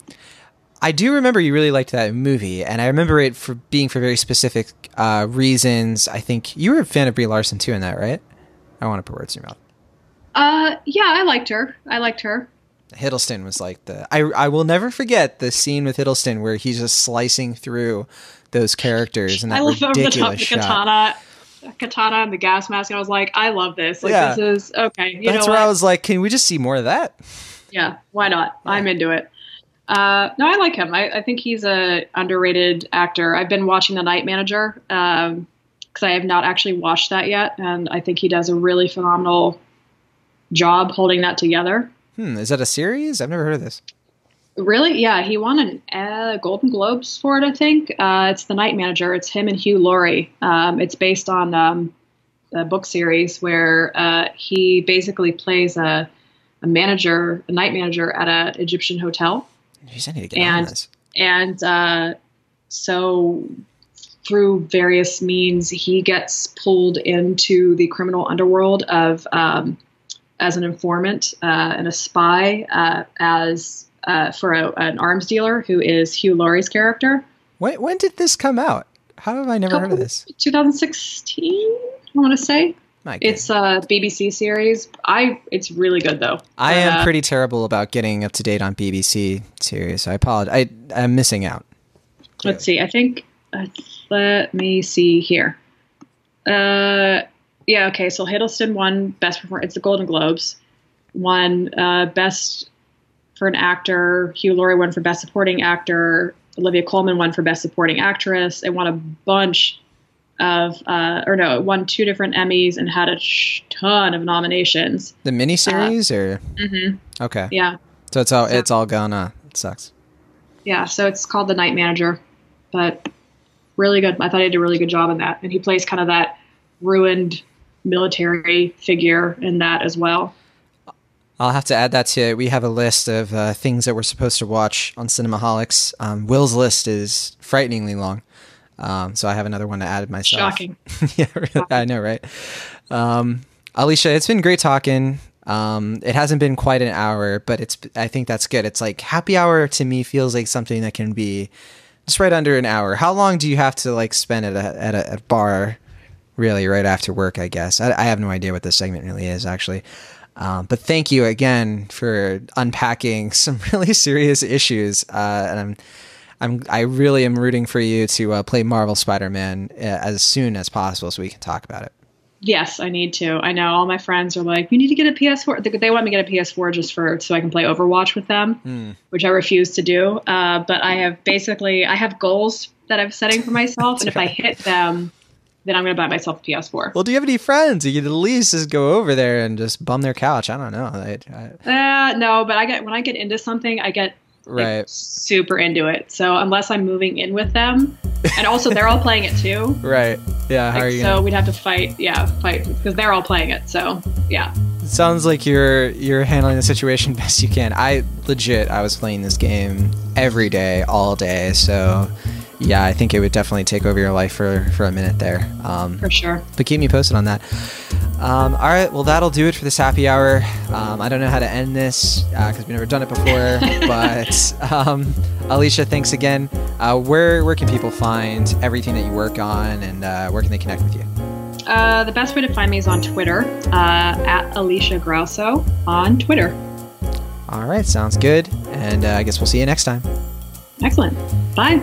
I do remember you really liked that movie, and I remember it for being for very specific uh, reasons. I think you were a fan of Brie Larson too in that, right? I want to put words in your mouth. Uh, yeah, I liked her. I liked her. Hiddleston was like the I I will never forget the scene with Hiddleston where he's just slicing through those characters and that I love over the top ridiculous the shot. katana, katana and the gas mask. I was like, I love this. Like Yeah. this is okay. You That's where what? I was like, can we just see more of that? Yeah, why not? I'm into it. Uh, no, I like him. I, I think he's a underrated actor. I've been watching The Night Manager because I have not actually watched that yet, and I think he does a really phenomenal job holding that together. Hmm, is that a series? I've never heard of this. Really, yeah, he won a uh, Golden Globes for it. I think uh, it's The Night Manager. It's him and Hugh Laurie. Um, it's based on um, a book series where uh, he basically plays a, a manager, a night manager at an Egyptian hotel. Jeez, I need to get on And- this. and uh, so through various means he gets pulled into the criminal underworld of um, as an informant uh, and a spy uh, as uh, for a, an arms dealer who is Hugh Laurie's character. When when did this come out? How have I never heard of this? 2016, I want to say it's a BBC series. I it's really good though. I am Uh, pretty terrible about getting up to date on BBC series. So I apologize. I, I'm missing out. Let's see. I think. Uh, let me see here. Uh, yeah. Okay. So Hiddleston won best performance. It's the Golden Globes. Won uh, best for an actor. Hugh Laurie won for best supporting actor. Olivia Colman won for best supporting actress. It won a bunch of, uh, or no, it won two different Emmys and had a sh- ton of nominations. The miniseries, or hmm okay, Yeah. so it's all it's all gone. Uh, it sucks. Yeah, so it's called The Night Manager, but really good. I thought he did a really good job in that, and he plays kind of that ruined military figure in that as well. I'll have to add that to. It. We have a list of uh, things that we're supposed to watch on Cinemaholics. Um, Will's list is frighteningly long, um, so I have another one to add myself. Shocking. yeah, really, I know, right? Um, Alisha, it's been great talking. Um, it hasn't been quite an hour, but it's. I think that's good. It's like happy hour to me feels like something that can be just right under an hour. How long do you have to like spend at a at a, at a bar? Really, right after work, I guess. I, I have no idea what this segment really is actually. Um, but thank you again for unpacking some really serious issues, uh, and I'm. I'm, I really am rooting for you to uh, play Marvel Spider-Man uh, as soon as possible, so we can talk about it. Yes, I need to. I know all my friends are like, "You need to get a PS4." They, they want me to get a PS4 just for so I can play Overwatch with them, which I refuse to do. Uh, but I have basically I have goals that I'm setting for myself, and if I hit them, then I'm going to buy myself a PS4. Well, do you have any friends? You could at least just go over there and just bum their couch. I don't know. I, I, Uh, no, but I get when I get into something, I get like, right, super into it. So unless I'm moving in with them, and also they're all playing it too. right. Yeah. How Like, are you? so gonna- we'd have to fight, yeah, fight because they're all playing it. So yeah, It sounds like you're you're handling the situation best you can. I legit, I was playing this game every day, all day. So, yeah, I think it would definitely take over your life for for a minute there. Um, for sure. but keep me posted on that. Um, all right, well, that'll do it for this happy hour. Um, I don't know how to end this because we've never done it before. but um, Alisha, thanks again. Uh, where where can people find everything that you work on, and uh, where can they connect with you? Uh, the best way to find me is on Twitter uh, at Alisha Grauso on Twitter. All right, sounds good. And uh, I guess we'll see you next time. Excellent. Bye.